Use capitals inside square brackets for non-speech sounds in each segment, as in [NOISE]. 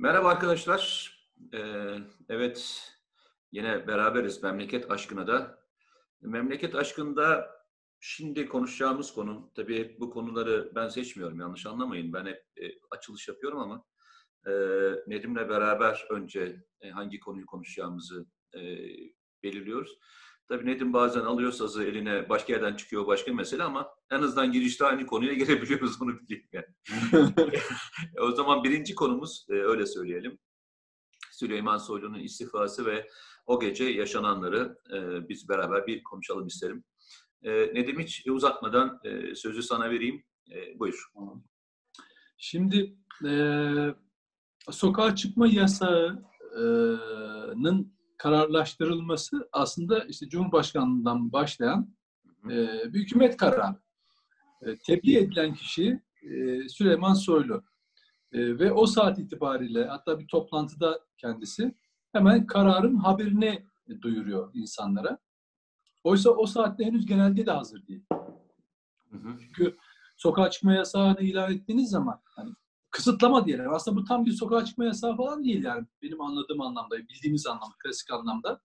Merhaba arkadaşlar. Ee, evet, yine beraberiz memleket aşkına da. Memleket aşkında şimdi konuşacağımız konu, tabii bu konuları ben seçmiyorum yanlış anlamayın. Ben hep e, açılış yapıyorum ama e, Nedim'le beraber önce e, hangi konuyu konuşacağımızı e, belirliyoruz. Tabii Nedim bazen alıyor sazı eline başka yerden çıkıyor başka mesele ama en azından girişte aynı konuya [LAUGHS] girebiliyoruz onu bileyim yani. [LAUGHS] o zaman birinci konumuz e, öyle söyleyelim. Süleyman Soylu'nun istifası ve o gece yaşananları e, biz beraber bir konuşalım isterim. E, Nedim hiç uzatmadan sözü sana vereyim. Buyur. Şimdi e, sokağa çıkma yasağının kararlaştırılması aslında işte Cumhurbaşkanlığından başlayan e, bir hükümet kararı. E, tebliğ edilen kişi e, Süleyman Soylu. E, ve o saat itibariyle hatta bir toplantıda kendisi hemen kararın haberini duyuruyor insanlara. Oysa o saatte henüz genelde de hazır değil. Hı hı. Çünkü sokağa çıkma yasağını ilan ettiğiniz zaman hani kısıtlama diyelim. Aslında bu tam bir sokağa çıkma yasağı falan değil yani. Benim anladığım anlamda, bildiğimiz anlamda, klasik anlamda.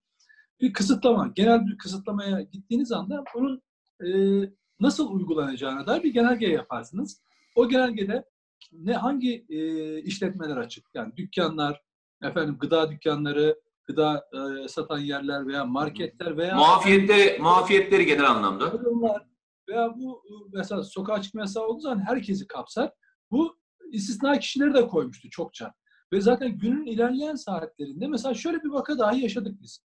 Bir kısıtlama, genel bir kısıtlamaya gittiğiniz anda bunun e, nasıl uygulanacağına dair bir genelge yaparsınız. O genelgede ne hangi e, işletmeler açık? Yani dükkanlar, efendim gıda dükkanları, gıda e, satan yerler veya marketler veya muafiyette muafiyetleri genel anlamda. Veya bu mesela sokağa çıkma yasağı olduğu zaman herkesi kapsar. Bu istisna kişileri de koymuştu çokça. Ve zaten günün ilerleyen saatlerinde mesela şöyle bir vaka dahi yaşadık biz.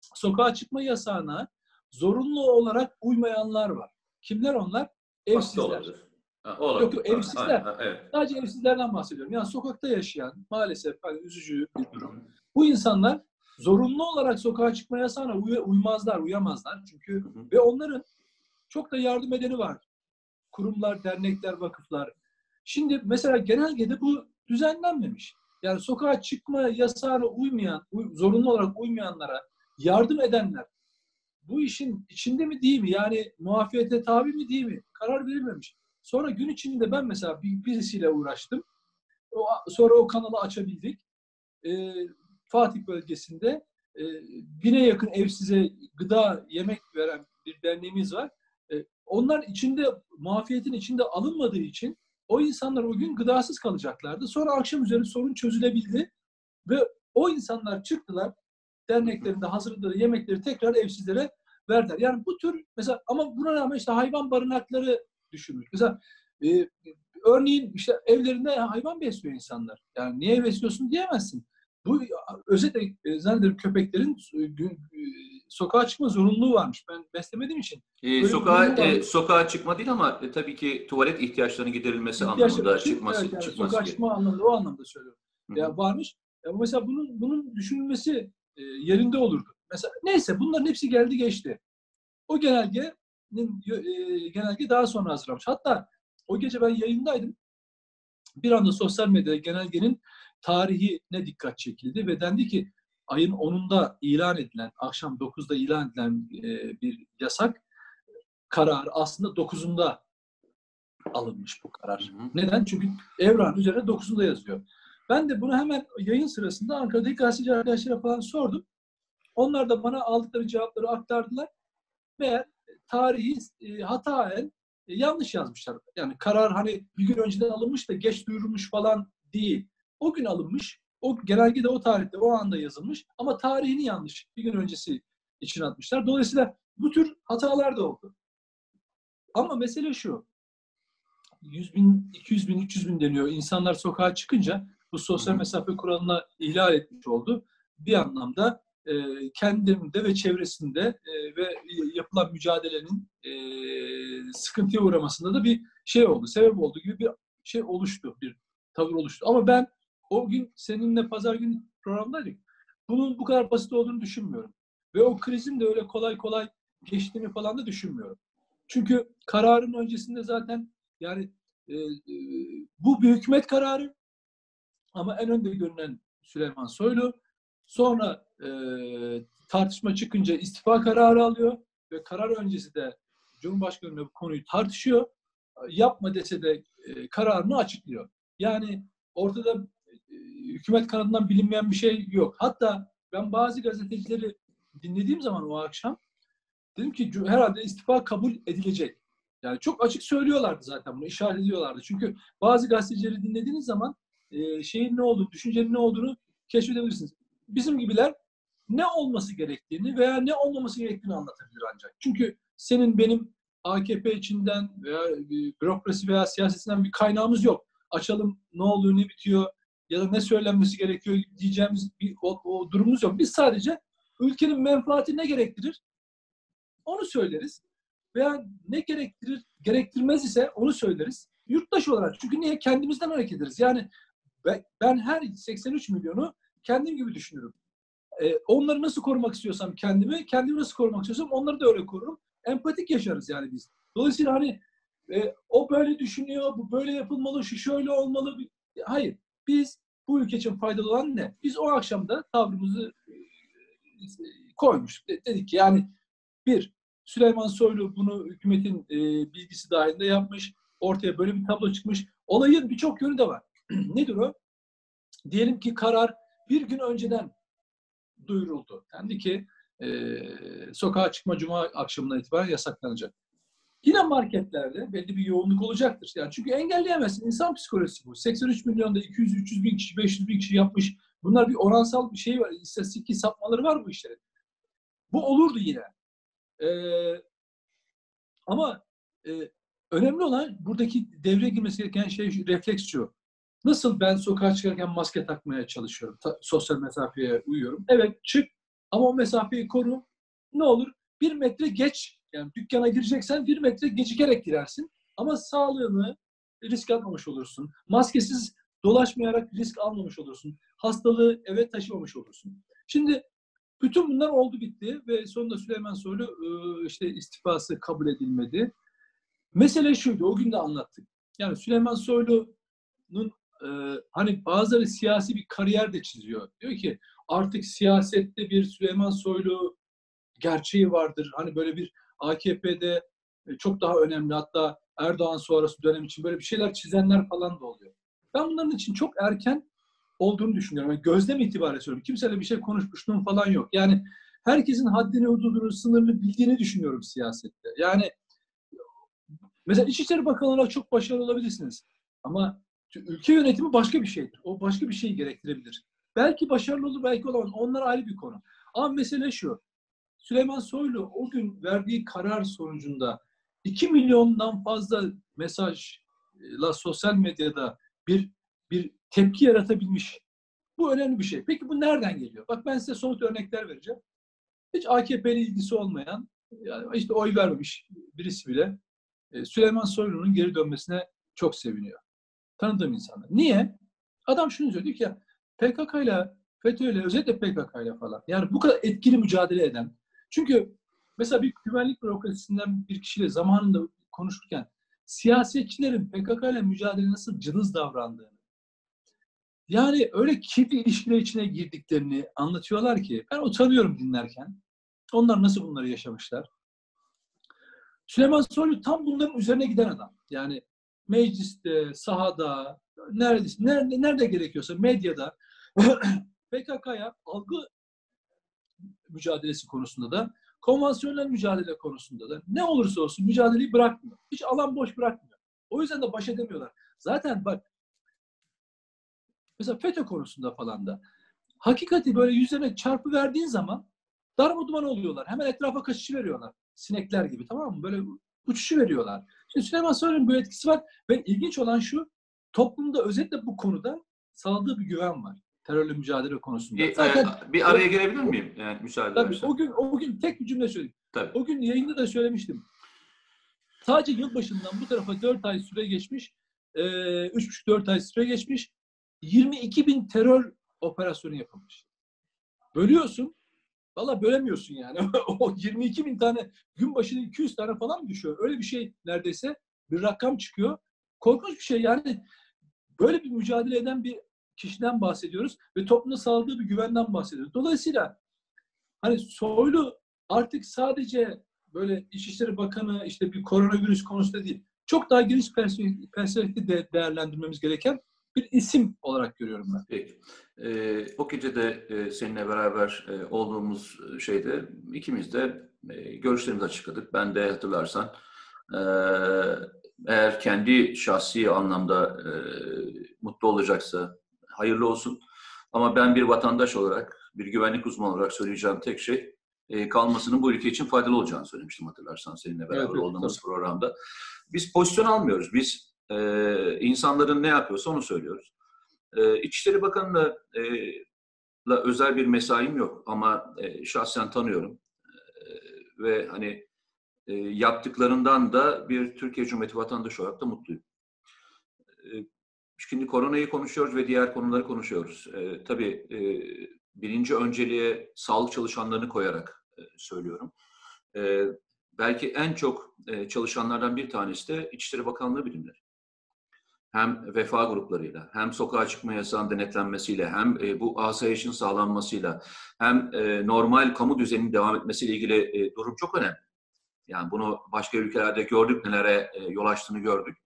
Sokağa çıkma yasağına zorunlu olarak uymayanlar var. Kimler onlar? Evsizler. Ha, yok yok evsizler. Ha, ha, evet. Sadece evsizlerden bahsediyorum. Yani sokakta yaşayan maalesef hani üzücü bir durum. Bu insanlar zorunlu olarak sokağa çıkma yasağına uy- uymazlar, uyamazlar. Çünkü hı hı. ve onların çok da yardım edeni var. Kurumlar, dernekler, vakıflar. Şimdi mesela genelgede bu düzenlenmemiş. Yani sokağa çıkma yasağına uymayan, zorunlu olarak uymayanlara yardım edenler bu işin içinde mi değil mi? Yani muafiyete tabi mi değil mi? Karar verilmemiş. Sonra gün içinde ben mesela bir, birisiyle uğraştım. O, sonra o kanalı açabildik. Ee, Fatih bölgesinde e, bine yakın evsize gıda, yemek veren bir derneğimiz var. E, onlar içinde, muafiyetin içinde alınmadığı için o insanlar o gün gıdasız kalacaklardı. Sonra akşam üzeri sorun çözülebildi ve o insanlar çıktılar derneklerinde hazırladığı yemekleri tekrar evsizlere verdiler. Yani bu tür mesela ama buna rağmen işte hayvan barınakları düşünmüş. Mesela e, örneğin işte evlerinde hayvan besliyor insanlar. Yani niye besliyorsun diyemezsin. Bu özetle zannederim köpeklerin e, e, sokağa çıkma zorunluluğu varmış. Ben beslemediğim için. E, sokağa e, sokağa çıkma değil ama e, tabii ki tuvalet ihtiyaçlarının giderilmesi İhtiyaç anlamında için, çıkması evet, yani çıkması. Sokağa çıkma anlamında o anlamda söylüyorum. Hı-hı. Ya varmış. Ya mesela bunun bunun düşünülmesi e, yerinde olurdu. Mesela neyse bunların hepsi geldi geçti. O genelgenin e, genelge daha sonra hazırlamış. Hatta o gece ben yayındaydım. Bir anda sosyal medyada genelgenin tarihine dikkat çekildi ve dendi ki ayın 10'unda ilan edilen, akşam 9'da ilan edilen e, bir yasak karar aslında 9'unda alınmış bu karar. Hı hı. Neden? Çünkü Evran üzerine 9'unda yazıyor. Ben de bunu hemen yayın sırasında Ankara'daki gazeteci arkadaşlara falan sordum. Onlar da bana aldıkları cevapları aktardılar. Ve tarihi e, hataen e, yanlış yazmışlar. Yani karar hani bir gün önceden alınmış da geç duyurulmuş falan değil. O gün alınmış. O genelge de o tarihte, o anda yazılmış. Ama tarihini yanlış. Bir gün öncesi için atmışlar. Dolayısıyla bu tür hatalar da oldu. Ama mesele şu. 100 bin, 200 bin, 300 bin deniyor. İnsanlar sokağa çıkınca bu sosyal mesafe kuralına ihlal etmiş oldu. Bir anlamda e, kendinde ve çevresinde e, ve yapılan mücadelenin e, sıkıntıya uğramasında da bir şey oldu, sebep oldu gibi bir şey oluştu, bir tavır oluştu. Ama ben o gün seninle pazar günü programdaydık. Bunun bu kadar basit olduğunu düşünmüyorum. Ve o krizin de öyle kolay kolay geçtiğini falan da düşünmüyorum. Çünkü kararın öncesinde zaten yani e, e, bu bir hükümet kararı ama en önde görünen Süleyman Soylu. Sonra e, tartışma çıkınca istifa kararı alıyor ve karar öncesi de Cumhurbaşkanı bu konuyu tartışıyor. Yapma dese de e, kararını açıklıyor. Yani ortada hükümet kanadından bilinmeyen bir şey yok. Hatta ben bazı gazetecileri dinlediğim zaman o akşam dedim ki herhalde istifa kabul edilecek. Yani çok açık söylüyorlardı zaten bunu, işaret ediyorlardı. Çünkü bazı gazetecileri dinlediğiniz zaman e, şeyin ne olduğunu, düşüncenin ne olduğunu keşfedebilirsiniz. Bizim gibiler ne olması gerektiğini veya ne olmaması gerektiğini anlatabilir ancak. Çünkü senin benim AKP içinden veya bürokrasi veya siyasetinden bir kaynağımız yok. Açalım ne oluyor, ne bitiyor ya da ne söylenmesi gerekiyor diyeceğimiz bir o, o durumumuz yok. Biz sadece ülkenin menfaati ne gerektirir? Onu söyleriz. Veya ne gerektirir, gerektirmez ise onu söyleriz. Yurttaş olarak. Çünkü niye? Kendimizden hareket ederiz. Yani ben her 83 milyonu kendim gibi düşünürüm. Ee, onları nasıl korumak istiyorsam kendimi, kendimi nasıl korumak istiyorsam onları da öyle korurum. Empatik yaşarız yani biz. Dolayısıyla hani e, o böyle düşünüyor, bu böyle yapılmalı, şu şöyle olmalı. Hayır. Biz bu ülke için faydalı olan ne? Biz o akşam da tavrımızı e, koymuş. Dedik ki yani bir, Süleyman Soylu bunu hükümetin e, bilgisi dahilinde yapmış. Ortaya böyle bir tablo çıkmış. Olayın birçok yönü de var. [CLEARS THROAT] Nedir o? Diyelim ki karar bir gün önceden duyuruldu. Dendi ki e, sokağa çıkma cuma akşamından itibaren yasaklanacak. Yine marketlerde belli bir yoğunluk olacaktır. Yani çünkü engelleyemezsin. İnsan psikolojisi bu. 83 milyonda 200-300 bin kişi, 500 bin kişi yapmış. Bunlar bir oransal bir şey var. İstatistik sapmaları var bu işlerin. Bu olurdu yine. Ee, ama e, önemli olan buradaki devreye girmesi gereken şey refleks şu. Nasıl ben sokağa çıkarken maske takmaya çalışıyorum, ta, sosyal mesafeye uyuyorum. Evet çık ama o mesafeyi koru. Ne olur? Bir metre geç. Yani dükkana gireceksen bir metre gecikerek girersin. Ama sağlığını risk almamış olursun. Maskesiz dolaşmayarak risk almamış olursun. Hastalığı eve taşımamış olursun. Şimdi bütün bunlar oldu bitti ve sonunda Süleyman Soylu işte istifası kabul edilmedi. Mesele şuydu, o gün de anlattık. Yani Süleyman Soylu'nun hani bazıları siyasi bir kariyer de çiziyor. Diyor ki artık siyasette bir Süleyman Soylu gerçeği vardır. Hani böyle bir AKP'de çok daha önemli hatta Erdoğan sonrası dönem için böyle bir şeyler çizenler falan da oluyor. Ben bunların için çok erken olduğunu düşünüyorum. Yani gözlem itibariyle söylüyorum. Kimseyle bir şey konuşmuşluğum falan yok. Yani herkesin haddini, hududunu, sınırını bildiğini düşünüyorum siyasette. Yani mesela İçişleri Bakanı olarak çok başarılı olabilirsiniz. Ama ülke yönetimi başka bir şeydir. O başka bir şey gerektirebilir. Belki başarılı olur, belki olamaz. Onlar ayrı bir konu. Ama mesele şu. Süleyman Soylu o gün verdiği karar sonucunda 2 milyondan fazla mesajla sosyal medyada bir bir tepki yaratabilmiş. Bu önemli bir şey. Peki bu nereden geliyor? Bak ben size somut örnekler vereceğim. Hiç AKP'li ilgisi olmayan, yani işte oy vermemiş birisi bile e, Süleyman Soylu'nun geri dönmesine çok seviniyor. Tanıdığım insanlar. Niye? Adam şunu söylüyor ki ya PKK ile FETÖ ile özellikle PKK ile falan. Yani bu kadar etkili mücadele eden. Çünkü mesela bir güvenlik bürokrasisinden bir kişiyle zamanında konuşurken siyasetçilerin PKK ile mücadele nasıl cılız davrandığını, yani öyle kirli ilişkiler içine girdiklerini anlatıyorlar ki ben utanıyorum dinlerken. Onlar nasıl bunları yaşamışlar? Süleyman Soylu tam bunların üzerine giden adam. Yani mecliste, sahada, neredeyse, nerede, nerede gerekiyorsa medyada [CLEARS THROAT] PKK'ya algı mücadelesi konusunda da konvansiyonel mücadele konusunda da ne olursa olsun mücadeleyi bırakmıyor. Hiç alan boş bırakmıyor. O yüzden de baş edemiyorlar. Zaten bak mesela FETÖ konusunda falan da hakikati böyle yüzlerine çarpı verdiğin zaman darma duman oluyorlar. Hemen etrafa kaçışı veriyorlar. Sinekler gibi tamam mı? Böyle uçuşu veriyorlar. Şimdi Süleyman Soylu'nun bu etkisi var ve ilginç olan şu toplumda özellikle bu konuda sağladığı bir güven var. Terörle mücadele konusunda. Bir, Zaten, bir araya girebilir miyim? Yani müsaade tabii, o gün, o gün tek bir cümle söyleyeyim. Tabii. O gün yayında da söylemiştim. Sadece yılbaşından bu tarafa 4 ay süre geçmiş. 3,5-4 ay süre geçmiş. 22 bin terör operasyonu yapılmış. Bölüyorsun. Valla bölemiyorsun yani. [LAUGHS] o 22 bin tane gün başına 200 tane falan mı düşüyor? Öyle bir şey neredeyse bir rakam çıkıyor. Korkunç bir şey yani. Böyle bir mücadele eden bir kişiden bahsediyoruz ve toplumda sağladığı bir güvenden bahsediyoruz. Dolayısıyla hani Soylu artık sadece böyle İçişleri Bakanı işte bir koronavirüs konusunda değil, çok daha geniş perspektifte de değerlendirmemiz gereken bir isim olarak görüyorum ben. Peki. Ee, o gece de e, seninle beraber e, olduğumuz şeyde ikimiz de e, görüşlerimizi açıkladık. Ben de hatırlarsan e, eğer kendi şahsi anlamda e, mutlu olacaksa hayırlı olsun. Ama ben bir vatandaş olarak, bir güvenlik uzmanı olarak söyleyeceğim tek şey e, kalmasının bu ülke için faydalı olacağını söylemiştim hatırlarsan seninle beraber evet, olduğumuz tabii. programda. Biz pozisyon almıyoruz. Biz e, insanların ne yapıyorsa onu söylüyoruz. E, İçişleri Bakanı'na e, la özel bir mesaim yok ama e, şahsen tanıyorum. E, ve hani e, yaptıklarından da bir Türkiye Cumhuriyeti vatandaşı olarak da mutluyum. E, şimdi koronayı konuşuyoruz ve diğer konuları konuşuyoruz. E, tabii e, birinci önceliğe sağlık çalışanlarını koyarak e, söylüyorum. E, belki en çok e, çalışanlardan bir tanesi de İçişleri Bakanlığı bilimleri hem vefa gruplarıyla, hem sokağa çıkma yasağının denetlenmesiyle, hem e, bu asayişin sağlanmasıyla, hem e, normal kamu düzeninin devam etmesiyle ilgili e, durum çok önemli. Yani bunu başka ülkelerde gördük, nelere e, yol açtığını gördük.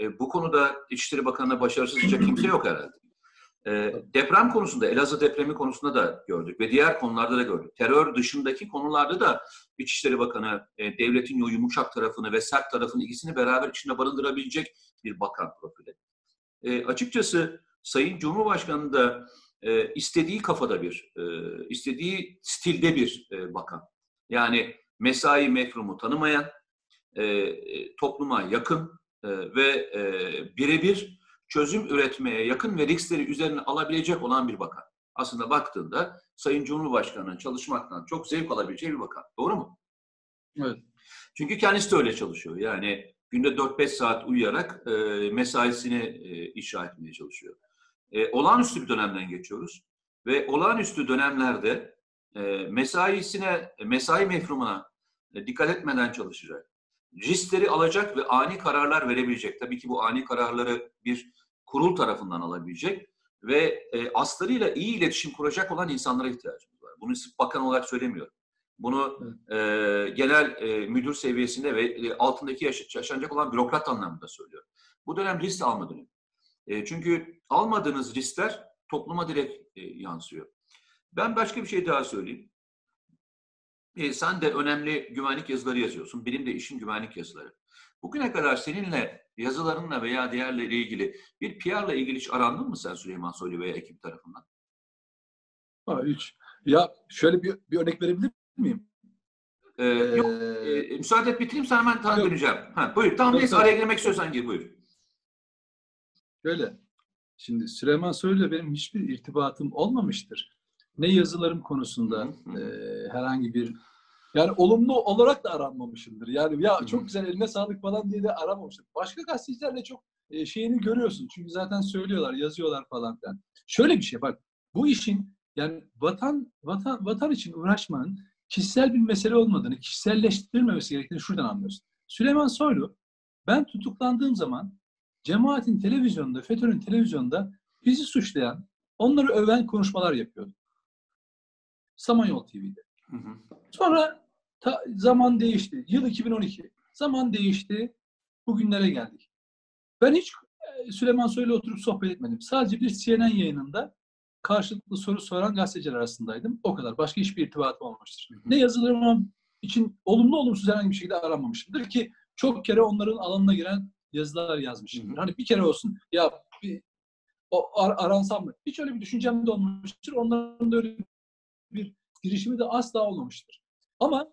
E, bu konuda İçişleri Bakanı'na başarısızca kimse yok herhalde. E, deprem konusunda, Elazığ depremi konusunda da gördük ve diğer konularda da gördük. Terör dışındaki konularda da İçişleri Bakanı e, devletin yumuşak tarafını ve sert tarafını ikisini beraber içinde barındırabilecek bir bakan profili. E, açıkçası Sayın Cumhurbaşkanı da e, istediği kafada bir, e, istediği stilde bir e, bakan. Yani mesai mefrumu tanımayan, e, topluma yakın e, ve e, birebir çözüm üretmeye yakın ve riskleri üzerine alabilecek olan bir bakan. Aslında baktığında Sayın Cumhurbaşkanı'nın çalışmaktan çok zevk alabileceği bir bakan. Doğru mu? Evet. Çünkü kendisi de öyle çalışıyor. Yani günde 4-5 saat uyuyarak e, mesaisini e, inşa etmeye çalışıyor. E, olağanüstü bir dönemden geçiyoruz. Ve olağanüstü dönemlerde e, mesaisine, mesai mefrumuna e, dikkat etmeden çalışacak. Riskleri alacak ve ani kararlar verebilecek. Tabii ki bu ani kararları bir kurul tarafından alabilecek ve e, aslarıyla iyi iletişim kuracak olan insanlara ihtiyacımız var. Bunu bakan olarak söylemiyorum. Bunu e, genel e, müdür seviyesinde ve e, altındaki yaş- yaşanacak olan bürokrat anlamında söylüyorum. Bu dönem risk alma dönemi. E, çünkü almadığınız riskler topluma direkt e, yansıyor. Ben başka bir şey daha söyleyeyim. E, sen de önemli güvenlik yazıları yazıyorsun. Benim de işin güvenlik yazıları. Bugüne kadar seninle yazılarınla veya diğerleri ilgili bir PR'la ilgili hiç arandın mı sen Süleyman Soylu veya ekip tarafından? Ha, hiç. Ya şöyle bir, bir örnek verebilir miyim? Ee, ee, yok. E, müsaade et bitireyim sana hemen sana döneceğim. Ha, buyur. Tamam neyse araya girmek istiyorsan gir buyur. Şöyle. Şimdi Süleyman Soylu'yla benim hiçbir irtibatım olmamıştır. Ne yazılarım konusunda e, herhangi bir yani olumlu olarak da aranmamışımdır. Yani ya çok güzel eline sağlık falan diye de aramamıştım. Başka gazetecilerle çok e, şeyini görüyorsun. Çünkü zaten söylüyorlar, yazıyorlar falan filan. Şöyle bir şey bak. Bu işin yani vatan vatan vatan için uğraşmanın kişisel bir mesele olmadığını, kişiselleştirilmemesi gerektiğini şuradan anlıyorsun. Süleyman Soylu ben tutuklandığım zaman cemaatin televizyonunda, FETÖ'nün televizyonunda bizi suçlayan, onları öven konuşmalar yapıyordu. Samanyol TV'de. Hı hı. Sonra ta, zaman değişti. Yıl 2012. Zaman değişti. Bugünlere geldik. Ben hiç e, Süleyman Soylu oturup sohbet etmedim. Sadece bir CNN yayınında karşılıklı soru soran gazeteciler arasındaydım. O kadar. Başka hiçbir irtibatım olmamıştır. Hı hı. Ne yazılarım için olumlu olumsuz herhangi bir şekilde aranmamışımdır ki çok kere onların alanına giren yazılar yazmışımdır. Hani bir kere olsun ya bir, o ar, aransam mı? Hiç öyle bir düşüncem de olmamıştır. Onların da öyle bir girişimi de asla olmamıştır. Ama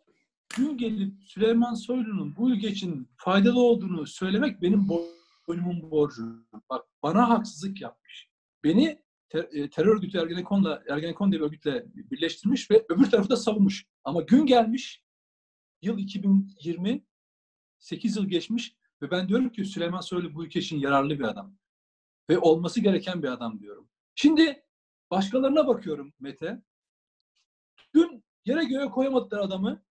gün gelip Süleyman Soylu'nun bu ülke için faydalı olduğunu söylemek benim boynumun borcu. Bak bana haksızlık yapmış. Beni ter, e, terör örgütü Ergenekon'la, Ergenekon diye bir örgütle birleştirmiş ve öbür tarafı da savunmuş. Ama gün gelmiş, yıl 2020, 8 yıl geçmiş ve ben diyorum ki Süleyman Soylu bu ülke için yararlı bir adam. Ve olması gereken bir adam diyorum. Şimdi başkalarına bakıyorum Mete. Yere göğe koyamadılar adamı.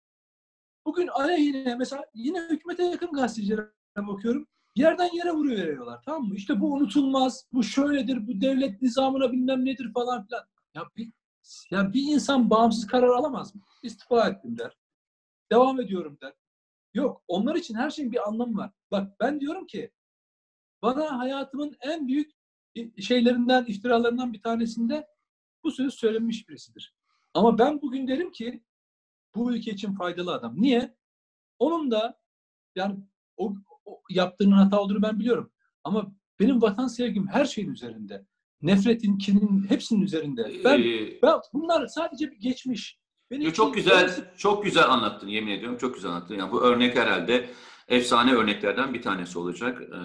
Bugün aleyhine mesela yine hükümete yakın gazetecilere bakıyorum. Yerden yere vuruyor veriyorlar tamam mı? İşte bu unutulmaz, bu şöyledir, bu devlet nizamına bilmem nedir falan filan. Ya bir, ya bir insan bağımsız karar alamaz mı? İstifa ettim der. Devam ediyorum der. Yok. Onlar için her şeyin bir anlamı var. Bak ben diyorum ki bana hayatımın en büyük şeylerinden, iftiralarından bir tanesinde bu söz söylenmiş birisidir. Ama ben bugün derim ki bu ülke için faydalı adam. Niye? Onun da yani o, o yaptığının hata olduğunu ben biliyorum. Ama benim vatan sevgim her şeyin üzerinde. Nefretin, kinin hepsinin üzerinde. Ben, Ee, ben bunlar sadece bir geçmiş. Benim Yo, çok güzel, çok güzel anlattın yemin ediyorum. Çok güzel anlattın. Yani bu örnek herhalde efsane örneklerden bir tanesi olacak. Ee,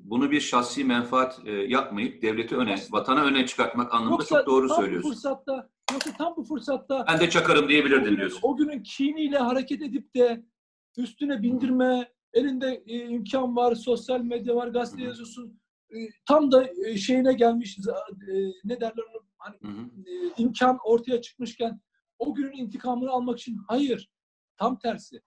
bunu bir şahsi menfaat e, yapmayıp devleti öne, vatana öne çıkartmak anlamında Yoksa çok doğru söylüyorsun. fırsatta, yoksa tam bu fırsatta Ben de çakarım diyebilirdin diyorsun. o günün kiniyle hareket edip de üstüne bindirme, elinde e, imkan var, sosyal medya var, gazete yazıyorsun. E, tam da e, şeyine gelmiş, e, ne derler onu, hani e, imkan ortaya çıkmışken o günün intikamını almak için hayır. Tam tersi.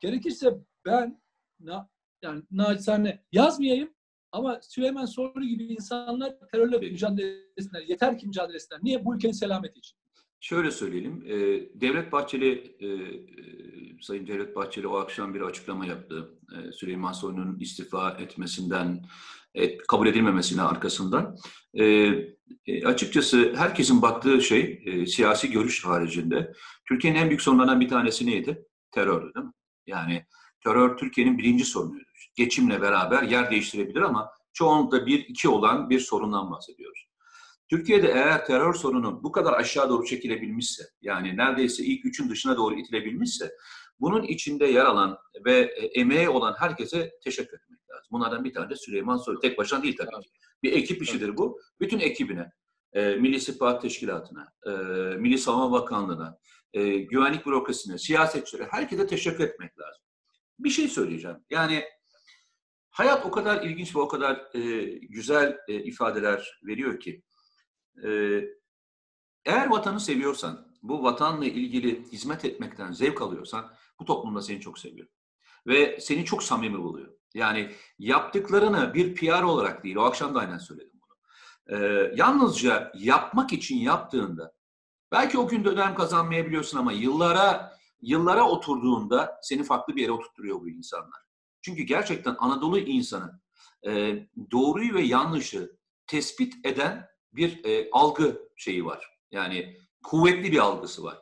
Gerekirse ben na, yani naçizane yazmayayım ama Süleyman Soylu gibi insanlar terörle mücadele etsinler. Yeter ki mücadele etsinler. Niye? Bu ülkenin selameti için. Şöyle söyleyelim, e, Devlet Bahçeli, e, e, Sayın Devlet Bahçeli o akşam bir açıklama yaptı. E, Süleyman Soylu'nun istifa etmesinden, et, kabul edilmemesine arkasından. E, e, açıkçası herkesin baktığı şey, e, siyasi görüş haricinde, Türkiye'nin en büyük sorunlarından bir tanesi neydi? Terördü değil mi? Yani terör Türkiye'nin birinci sorunuydu. Geçimle beraber yer değiştirebilir ama çoğunlukla bir, iki olan bir sorundan bahsediyoruz. Türkiye'de eğer terör sorunu bu kadar aşağı doğru çekilebilmişse, yani neredeyse ilk üçün dışına doğru itilebilmişse, bunun içinde yer alan ve e, emeği olan herkese teşekkür etmek lazım. Bunlardan bir tane de Süleyman Soylu. Tek başına değil tabii ki. Bir ekip işidir bu. Bütün ekibine, e, Milli İstihbarat Teşkilatı'na, e, Milli Savunma Bakanlığı'na, e, güvenlik bürokrasisine, siyasetçilere, herkese teşekkür etmek lazım. Bir şey söyleyeceğim. Yani hayat o kadar ilginç ve o kadar e, güzel e, ifadeler veriyor ki, ee, eğer vatanı seviyorsan, bu vatanla ilgili hizmet etmekten zevk alıyorsan, bu toplumda seni çok seviyor. Ve seni çok samimi buluyor. Yani yaptıklarını bir PR olarak değil, o akşam da aynen söyledim bunu. Ee, yalnızca yapmak için yaptığında, belki o gün dönem kazanmayabiliyorsun ama yıllara yıllara oturduğunda seni farklı bir yere oturtturuyor bu insanlar. Çünkü gerçekten Anadolu insanı e, doğruyu ve yanlışı tespit eden bir e, algı şeyi var. Yani kuvvetli bir algısı var.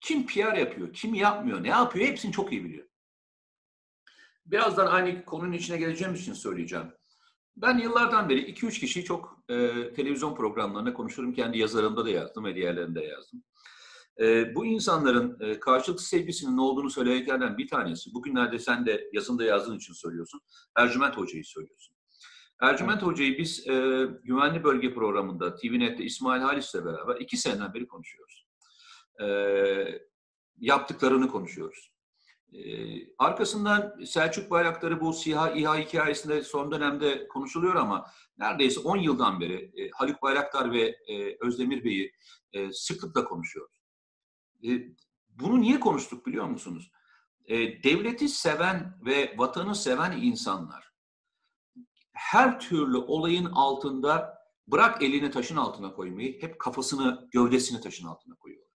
Kim PR yapıyor, kim yapmıyor, ne yapıyor hepsini çok iyi biliyor. Birazdan aynı konunun içine geleceğim için söyleyeceğim. Ben yıllardan beri 2-3 kişiyi çok e, televizyon programlarında konuşurum. Kendi yazarımda da yazdım ve diğerlerinde yazdım. E, bu insanların e, karşılıklı sevgisinin ne olduğunu söyleyenlerden bir tanesi, bugünlerde sen de yazında yazdığın için söylüyorsun, Ercüment Hoca'yı söylüyorsun. Ercüment Hoca'yı biz e, Güvenli Bölge programında TVNet'te İsmail Halis'le beraber iki seneden beri konuşuyoruz. E, yaptıklarını konuşuyoruz. E, arkasından Selçuk Bayraktar'ı bu SİHA İHA hikayesinde son dönemde konuşuluyor ama neredeyse 10 yıldan beri e, Haluk Bayraktar ve e, Özdemir Bey'i e, sıklıkla konuşuyoruz. E, bunu niye konuştuk biliyor musunuz? E, devleti seven ve vatanı seven insanlar her türlü olayın altında bırak elini taşın altına koymayı, hep kafasını, gövdesini taşın altına koyuyorlar.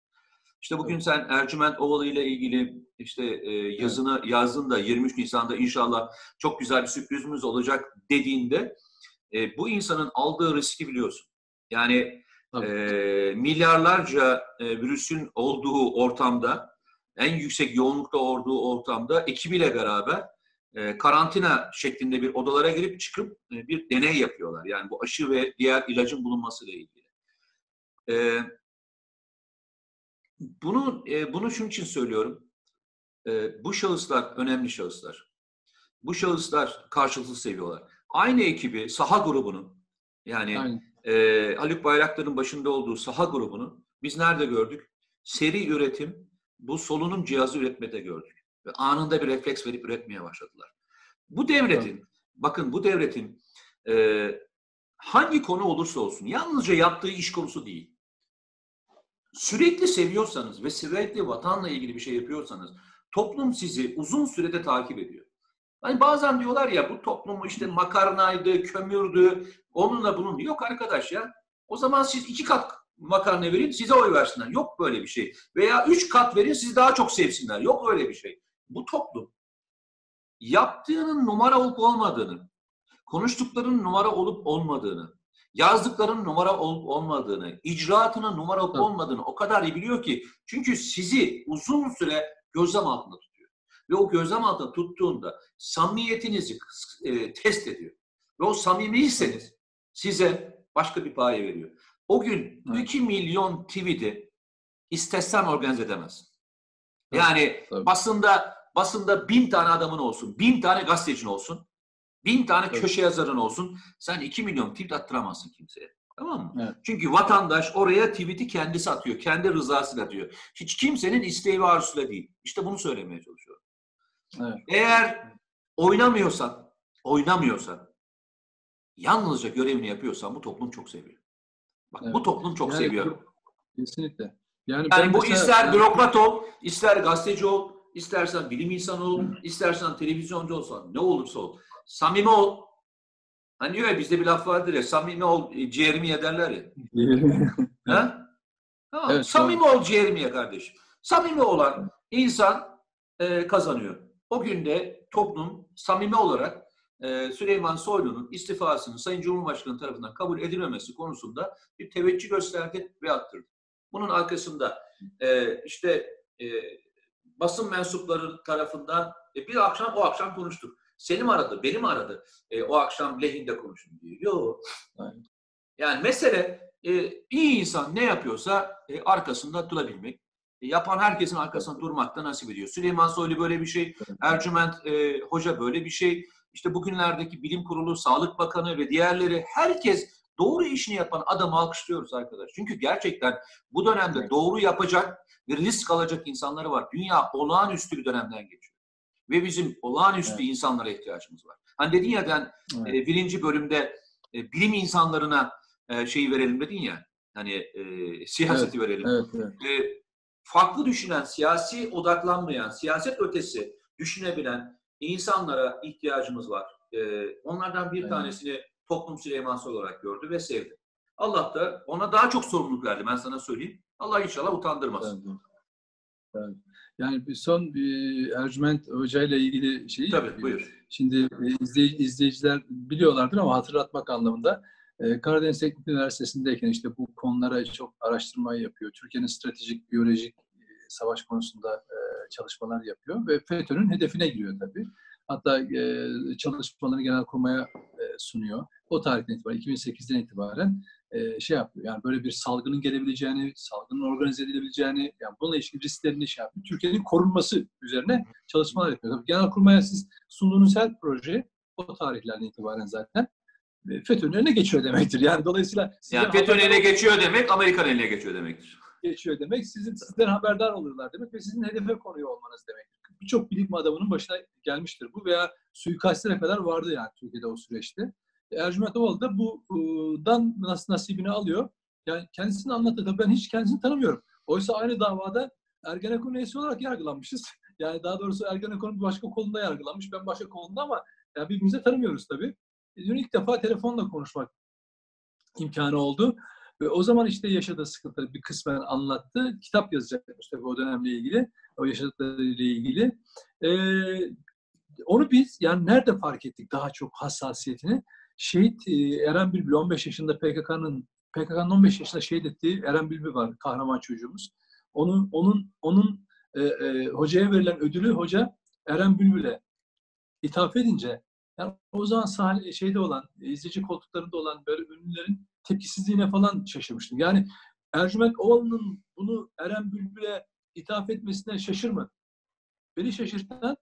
İşte bugün Evet. sen Ercüment Ovalı ile ilgili işte e, yazını yazdın da 23 Nisan'da inşallah çok güzel bir sürprizimiz olacak dediğinde e, bu insanın aldığı riski biliyorsun. Yani Tabii. e, milyarlarca e, virüsün olduğu ortamda, en yüksek yoğunlukta olduğu ortamda ekibiyle beraber e, karantina şeklinde bir odalara girip çıkıp e, bir deney yapıyorlar. Yani bu aşı ve diğer ilacın bulunması ile ilgili. E, bunu e, bunu şunun için söylüyorum. E, bu şahıslar önemli şahıslar. Bu şahıslar karşılıklı seviyorlar. Aynı ekibi, saha grubunu yani Aynen. E, Haluk Bayraktar'ın başında olduğu saha grubunu biz nerede gördük? Seri üretim, bu solunum cihazı üretmede gördük. Ve anında bir refleks verip üretmeye başladılar. Bu devletin, bakın bu devletin e, hangi konu olursa olsun, yalnızca yaptığı iş konusu değil. Sürekli seviyorsanız ve sürekli vatanla ilgili bir şey yapıyorsanız, toplum sizi uzun sürede takip ediyor. Hani bazen diyorlar ya bu toplumu işte makarnaydı, kömürdü, onunla bunun. Yok arkadaş ya. O zaman siz iki kat makarna verin size oy versinler. Yok böyle bir şey. Veya üç kat verin sizi daha çok sevsinler. Yok öyle bir şey. Bu toplum yaptığının numara olup olmadığını, konuştuklarının numara olup olmadığını, yazdıklarının numara olup olmadığını, icraatının numara olup olmadığını o kadar iyi biliyor ki. Çünkü sizi uzun süre gözlem altında tutuyor. Ve o gözlem altında tuttuğunda samimiyetinizi e, test ediyor. Ve o samimiyseniz size başka bir paye veriyor. O gün Evet. 2 milyon tweet'i istesen organize edemezsin. Yani tabii. basında basında bin tane adamın olsun, bin tane gazetecin olsun, bin tane Tabii. köşe yazarın olsun. Sen 2 milyon tweet attıramazsın kimseye. Tamam mı? Evet. Çünkü vatandaş oraya tweet'i kendisi atıyor. Kendi rızasıyla atıyor. Hiç kimsenin isteği ve arzusuyla değil. İşte bunu söylemeye çalışıyorum. Evet. Eğer oynamıyorsan, oynamıyorsan, yalnızca görevini yapıyorsan bu toplum çok seviyor. Bak bu Evet. toplum çok Yani seviyor. bu- Kesinlikle. Yani, Yani bu mesela- ister bürokrat ol, ister gazeteci ol, istersen bilim insanı ol, istersen televizyoncu olsan ne olursa ol. Samimi ol. Hani diyor ya bizde bir laf vardır ya samimi ol e, ciğerimi ye derler ya. [LAUGHS] Ha? Tamam. Evet, samimi ol ciğerimi ye kardeşim. Samimi olan insan e, kazanıyor. O günde toplum samimi olarak e, Süleyman Soylu'nun istifasının Sayın Cumhurbaşkanı tarafından kabul edilmemesi konusunda bir teveccüh gösterdi ve attırdı. Bunun arkasında e, işte e, basın mensupları tarafından bir akşam o akşam konuştuk. Selim aradı, benim aradı. O akşam lehinde konuşun diyor. Yok. Yani mesele iyi insan ne yapıyorsa arkasında durabilmek. Yapan herkesin arkasında durmakta nasip ediyor. Süleyman Soylu böyle bir şey, Ercüment e, Hoca böyle bir şey. İşte bugünlerdeki bilim kurulu, Sağlık Bakanı ve diğerleri herkes doğru işini yapan adamı alkışlıyoruz arkadaş. Çünkü gerçekten bu dönemde Evet. doğru yapacak ve risk alacak insanları var. Dünya olağanüstü bir dönemden geçiyor. Ve bizim olağanüstü Evet. insanlara ihtiyacımız var. Hani dedin ya ben Evet. e, birinci bölümde e, bilim insanlarına e, şeyi verelim dedin ya. Hani e, siyaseti verelim. Evet, evet. E, farklı düşünen, siyasi odaklanmayan, siyaset ötesi düşünebilen insanlara ihtiyacımız var. E, onlardan bir Evet. tanesini toplum Süleyman Soylu olarak gördü ve sevdi. Allah da ona daha çok sorumluluk verdi. Ben sana söyleyeyim. Allah inşallah utandırmasın. Evet. Evet. Yani bir son bir Ercüment Hoca ile ilgili şeyi Tabii buyur. Şimdi e, izley- izleyiciler biliyorlardır ama hatırlatmak anlamında e, Karadeniz Teknik Üniversitesi'ndeyken işte bu konulara çok araştırma yapıyor. Türkiye'nin stratejik, biyolojik e, savaş konusunda e, çalışmalar yapıyor ve FETÖ'nün hedefine giriyor tabii. Hatta e, çalışmalarını Genelkurmay'a e, sunuyor. O tarihten itibaren, 2008'den itibaren şey yapıyor. Yani böyle bir salgının gelebileceğini, salgının organize edilebileceğini, yani bununla ilişkin risklerini şey yapıyor. Türkiye'nin korunması üzerine çalışmalar yapıyor. Tabii Genelkurmay'a siz sunduğunuz her proje o tarihlerden itibaren zaten FETÖ'nün önüne geçiyor demektir. Yani dolayısıyla Yani FETÖ'nün eline geçiyor demek, Amerikan eline geçiyor demektir. geçiyor demek. Sizin sizden haberdar olurlar demek ve sizin hedefe konuyor olmanız demektir. Birçok bilim adamının başına gelmiştir bu veya suikastlere kadar vardı yani Türkiye'de o süreçte. Ercüment Ovalı da bundan nasıl nasibini alıyor. Yani kendisini anlattı. Tabii ben hiç kendisini tanımıyorum. Oysa aynı davada Ergenekon üyesi olarak yargılanmışız. Yani daha doğrusu Ergenekon'un başka kolunda yargılanmış. Ben başka kolunda ama yani birbirimizi tanımıyoruz tabii. Dün ilk defa telefonla konuşmak imkanı oldu. Ve o zaman işte yaşadığı sıkıntıları bir kısmen anlattı. Kitap yazacakmış tabii o dönemle ilgili. O yaşadıklarıyla ilgili. Ee, onu biz yani nerede fark ettik daha çok hassasiyetini? Şehit e, Eren Bülbül 15 yaşında PKK'nın PKK'nın 15 yaşında şehit ettiği Eren Bülbül var kahraman çocuğumuz. Onun onun onun e, e, hocaya verilen ödülü hoca Eren Bülbül'e ithaf edince yani o zaman sahne, şeyde olan, izleyici koltuklarında olan böyle ünlülerin tepkisizliğine falan şaşırmıştım. Yani Ercüment Ovalı'nın bunu Eren Bülbül'e ithaf etmesine şaşırmadım. Beni şaşırtan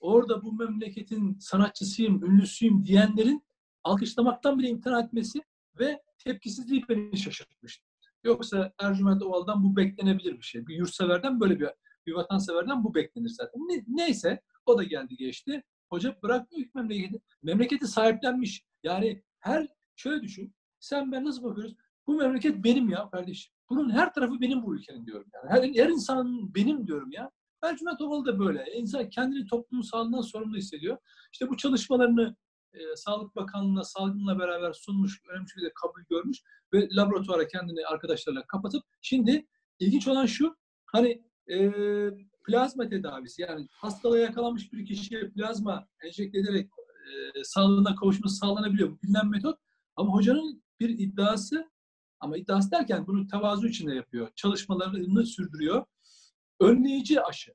orada bu memleketin sanatçısıyım, ünlüsüyüm diyenlerin alkışlamaktan bile imtina etmesi ve tepkisizliği beni şaşırtmıştı. Yoksa Ercüment Ovalı'dan bu beklenebilir bir şey. Bir yurtseverden böyle bir, bir vatanseverden bu beklenir zaten. Ne, neyse o da geldi geçti. Hoca bırakmıyor ki memleketi. Memleketi sahiplenmiş. Yani her şöyle düşün. Sen ben nasıl bakıyoruz? Bu memleket benim ya kardeşim. Bunun her tarafı benim bu ülkenin diyorum. Yani. Her, her insan benim diyorum ya. Ercüment Ovalı da böyle. İnsan kendini toplumun sağlığından sorumlu hissediyor. İşte bu çalışmalarını e, Sağlık Bakanlığı'na salgınla beraber sunmuş, önemli bir şekilde kabul görmüş ve laboratuvara kendini arkadaşlarla kapatıp şimdi ilginç olan şu hani e, plazma tedavisi yani hastalığa yakalanmış bir kişiye plazma enjekte ederek e, sağlığına kavuşması sağlanabiliyor. Bu bilinen metot Ama hocanın bir iddiası ama iddiası derken bunu tevazu içinde yapıyor. Çalışmalarını sürdürüyor. Önleyici aşı.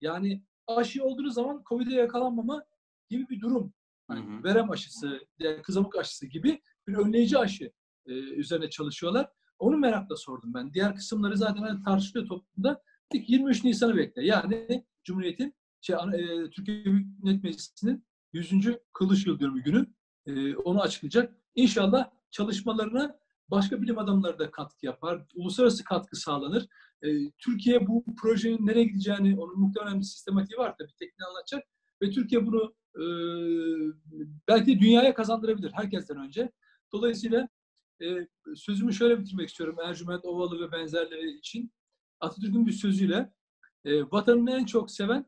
Yani aşı olduğu zaman COVID'e yakalanmama gibi bir durum. Yani Hı hı. verem aşısı, yani kızamık aşısı gibi bir önleyici aşı e, üzerine çalışıyorlar. Onu merakla sordum ben. Diğer kısımları zaten hani tartışılıyor toplumda. İlk 23 Nisan'ı bekle. Yani Cumhuriyet'in şey, e, Türkiye Büyük Millet Meclisi'nin 100. Kılıç Yıldönümü günü e, onu açıklayacak. İnşallah çalışmalarına başka bilim adamları da katkı yapar. Uluslararası katkı sağlanır. E, Türkiye bu projenin nereye gideceğini, onun muhtemelen bir sistematiği var tabii tekniği anlatacak. Ve Türkiye bunu e, belki de dünyaya kazandırabilir herkesten önce. Dolayısıyla e, sözümü şöyle bitirmek istiyorum Ercüment Ovalı ve benzerleri için. Atatürk'ün bir sözüyle e, vatanını en çok seven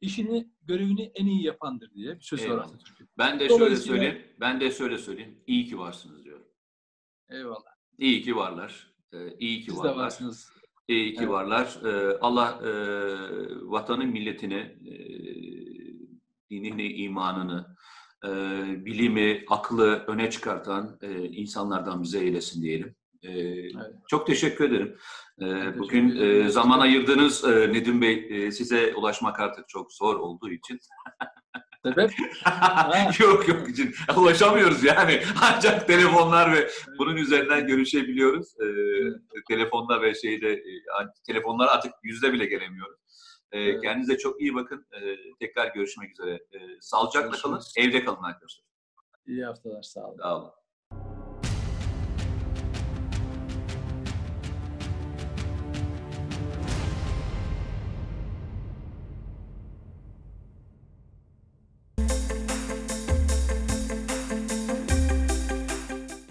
işini, görevini en iyi yapandır diye bir söz var. Atatürk'ün. Ben de şöyle söyleyeyim. Ben de şöyle söyleyeyim. İyi ki varsınız diyorum. Eyvallah. İyi ki varlar. Ee, iyi ki Siz de varlar. varsınız. İyi ki Evet. varlar. Ee, Allah e, vatanı, milletini, e, dinini, imanını, e, bilimi, aklı öne çıkartan e, insanlardan bize eylesin diyelim. E, Çok teşekkür ederim. E, teşekkür bugün ederim. e, zaman ayırdığınız e, Nedim Bey e, size ulaşmak artık çok zor olduğu için. Sebep? [LAUGHS] yok yok için ulaşamıyoruz yani. [LAUGHS] Ancak telefonlar ve bunun üzerinden görüşebiliyoruz. Ee, telefonda ve şeyde e, telefonlar artık yüzde bile gelemiyoruz. Ee, Evet. Kendinize çok iyi bakın. Ee, tekrar görüşmek üzere. Ee, sağlıcakla kalın. Evde kalın arkadaşlar. İyi haftalar. Sağ olun. Sağ olun.